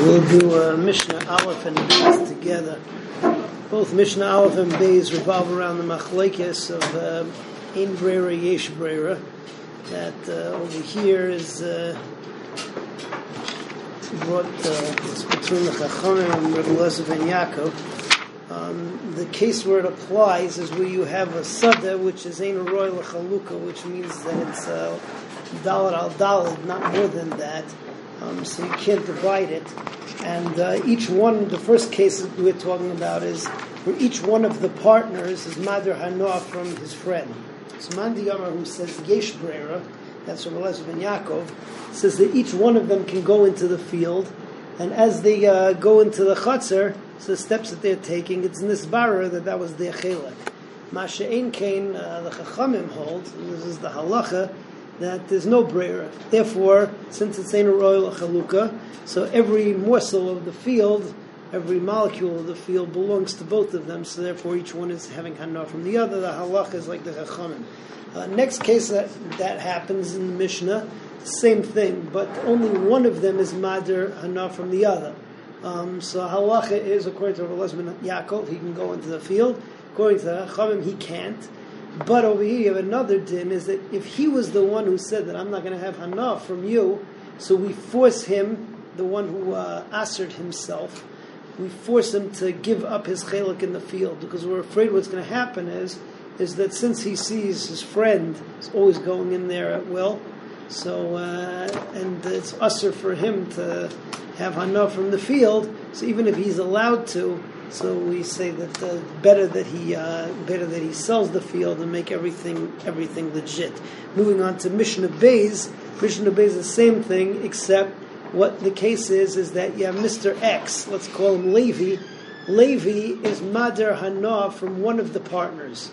We'll do uh, Mishnah Aleph and Beis together. Both Mishnah Aleph and Beis revolve around the machlekes of uh, Ein Brera Yesh Brera. That uh, over here is uh, brought uh, between the Chachamim and Rebbe Lezer and Yaakov. Um, the case where it applies is where you have a sada, which is Ein Roy Lechaluka, which means that it's uh, Dalet al Dalet, not more than that. Um, so you can't divide it. And uh, each one, the first case that we're talking about is where each one of the partners is Madr Hanoah from his friend. So Mandi Yamar, who says Yesh Brera, that's from Elazar ben Yaakov, says that each one of them can go into the field, and as they uh, go into the chutzner, so the steps that they're taking, it's nisbara that that was their chelak. Masha Ein Kain, uh, the Chachamim holds, and this is the halacha, that there's no brera. Therefore, since it's ain't a royal chaluka, so every morsel of the field, every molecule of the field belongs to both of them. So therefore, each one is having hana from the other. The halacha is like the chachamim. Uh, next case that that happens in the Mishnah, same thing, but only one of them is mader hana from the other. Um, so halacha is according to Rabbi Yaakov, he can go into the field. According to the chachamim, he can't. But over here, you have another din is that if he was the one who said that I'm not going to have hana from you, so we force him, the one who uh, answered himself, we force him to give up his chelik in the field because we're afraid what's going to happen is is that since he sees his friend is always going in there at will, so uh, and it's usher for him to have hana from the field. So even if he's allowed to, so we say that better that he uh, better that he sells the field and make everything everything legit. Moving on to Mishnah Beis, Mishnah Beis is the same thing except what the case is is that have Mr. X, let's call him Levi. Levi is Mader Hana from one of the partners.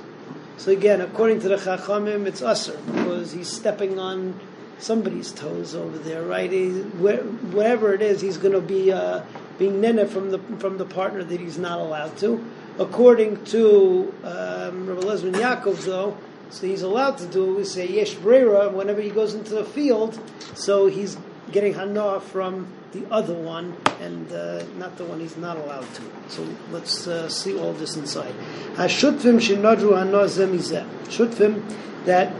So again, according to the Chachamim, it's usher because he's stepping on somebody's toes over there, right? He, whatever it is, he's going to be uh, being nene from the from the partner that he's not allowed to. According to um, Rabbi Lezman Yaakov, though, so he's allowed to do. We say yesh brera whenever he goes into the field, so he's getting hana from the other one and uh, not the one he's not allowed to. So let's uh, see all this inside. Hashutfim shenadru hana zemizeh. Shutfim that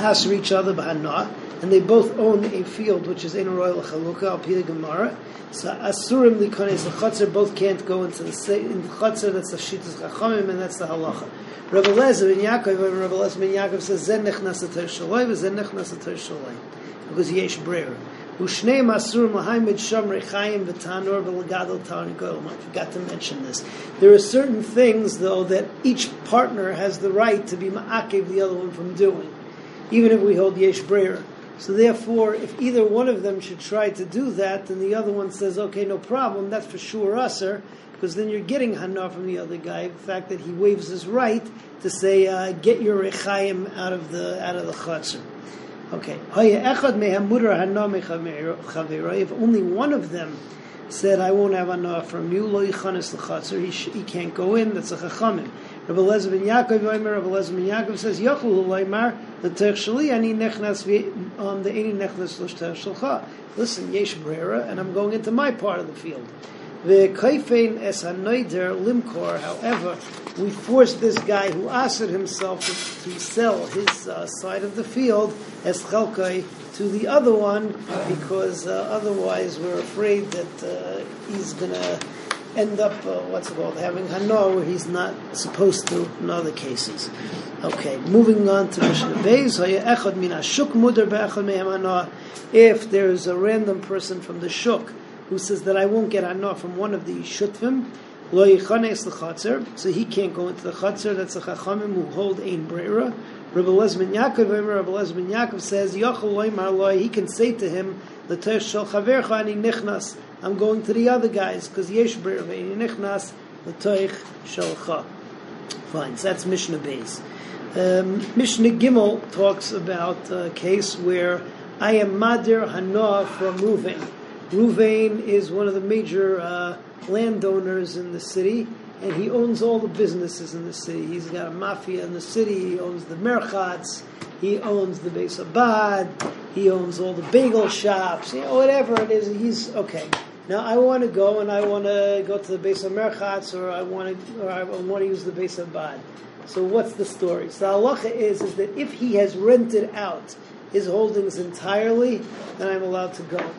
has to other b'hana, and they both own a field which is in a royal chalukah al Gemara. So asurim likones the chutzner both can't go into the in the. That's the shittas chachamim and that's the halacha. Rabbi Lezer ben Yaakov, Rabbi Lezer ben Yaakov says zen nechnas atar shaloi, zen nechnas atar shaloi, because yesh brera. Ushnei masur mahayimid shamrei chayim v'tanor v'legadol tarnigol. I forgot to mention this. There are certain things, though, that each partner has the right to be ma'akev the other one from doing, even if we hold yesh brera. So therefore, if either one of them should try to do that, then the other one says, okay, no problem, that's for sure usher, because then you're getting hana from the other guy. The fact that he waives his right to say, uh, get your rechayim out of the out of the chutzner. Okay. If only one of them said, I won't have hana from you, lo yichanis he, he can't go in, that's a chachamim. Rabbi Lezer ben Yaakov, Rabbi Lezer ben Yaakov says, Yochel Loimar, the Terch Shali, ani nechnas on the any nechnas l'shter shalcha. Listen, yesh brera, and I'm going into my part of the field. The kaifein es hanoider limkor, however, we forced this guy who asked himself to, to sell his uh, side of the field as chalkai to the other one because uh, otherwise we're afraid that uh, he's going to end up, uh, what's it called, having Hana where he's not supposed to in other cases. Okay, moving on to Mishnah. If there is a random person from the Shuk who says that I won't get Hana from one of the Shutfim, so he can't go into the chatzar. That's the chachamim who hold ein brera. Rabbi Lezman Yaakov, Rabbi Lezman Yaakov says, he can say to him, the shel chavercha ani nichnas. I'm going to the other guys because yesh brera nichnas l'toich shalcha. Fine, so that's Mishnah Beis. Um, Mishnah Gimel talks about a case where I am Madir Hanoah from Ruvain. Ruvain is one of the major uh, landowners in the city, and he owns all the businesses in the city. He's got a mafia in the city. He owns the merchats. He owns the Beis Abad. He owns all the bagel shops. You know, whatever it is, he's okay. Now I want to go and I want to go to the base of Merchatz or I want to or I want to use the base of Bad. So what's the story? So the halacha is is that if he has rented out his holdings entirely, then I'm allowed to go.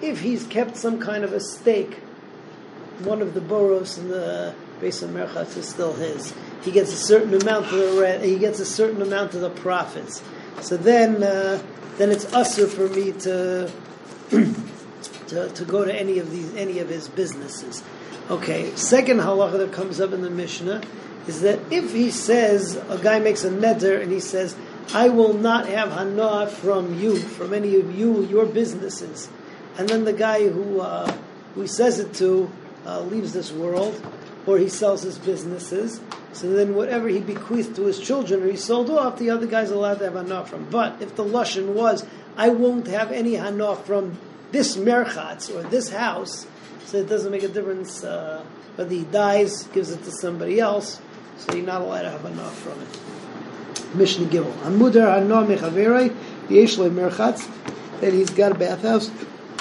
If he's kept some kind of a stake, one of the boroughs in the of Merchatz is still his. He gets a certain amount of the rent, he gets a certain amount of the profits. So then, uh, then it's usher for me to to, to go to any of these any of his businesses. Okay, second halacha that comes up in the Mishnah is that if he says a guy makes a neder and he says, "I will not have hana from you, from any of you, your businesses," and then the guy who uh, who says it to uh, leaves this world, or he sells his businesses. So then, whatever he bequeathed to his children or he sold off, the other guy's allowed to have hana from. But if the lashon was, "I won't have any hana from this merchatz or this house, so it doesn't make a difference uh, whether he dies, gives it to somebody else, so you're not allowed to have enough from it. Mishnah Gimel. Amudar hana mechaverei yesh lo merchatz, that he's got a bathhouse,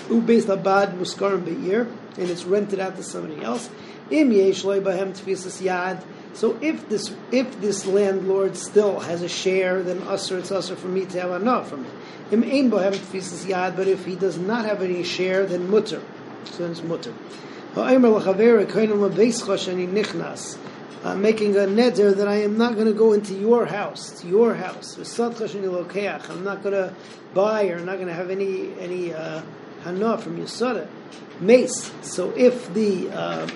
u based abad muskarim be'ir, and it's rented out to somebody else. Im yesh bahem tfisas yad. So if this if this landlord still has a share, then usher it's usher for me to have enough from it. Im ein bohem tfisas yad, but if he does not have any share, then mutter. So it's mutter. Ha'omer mabeischa shani nichnas. Making a neder that I am not going to go into your house, to your house. I'm not going to buy or not going to have any any uh, hana from your soda. Mace. So if the uh,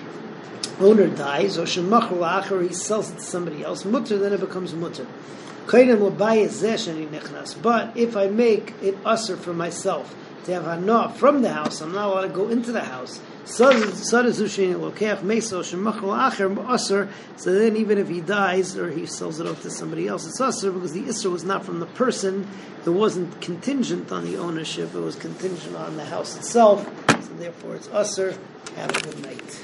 owner dies, or shemach or he sells it to somebody else, mutter, then it becomes mutter. But if I make it usher for myself to have hana from the house, I'm not allowed to go into the house. So then, even if he dies or he sells it off to somebody else, it's usher because the isser was not from the person. It wasn't contingent on the ownership. It was contingent on the house itself. So therefore, it's usher. Have a good night.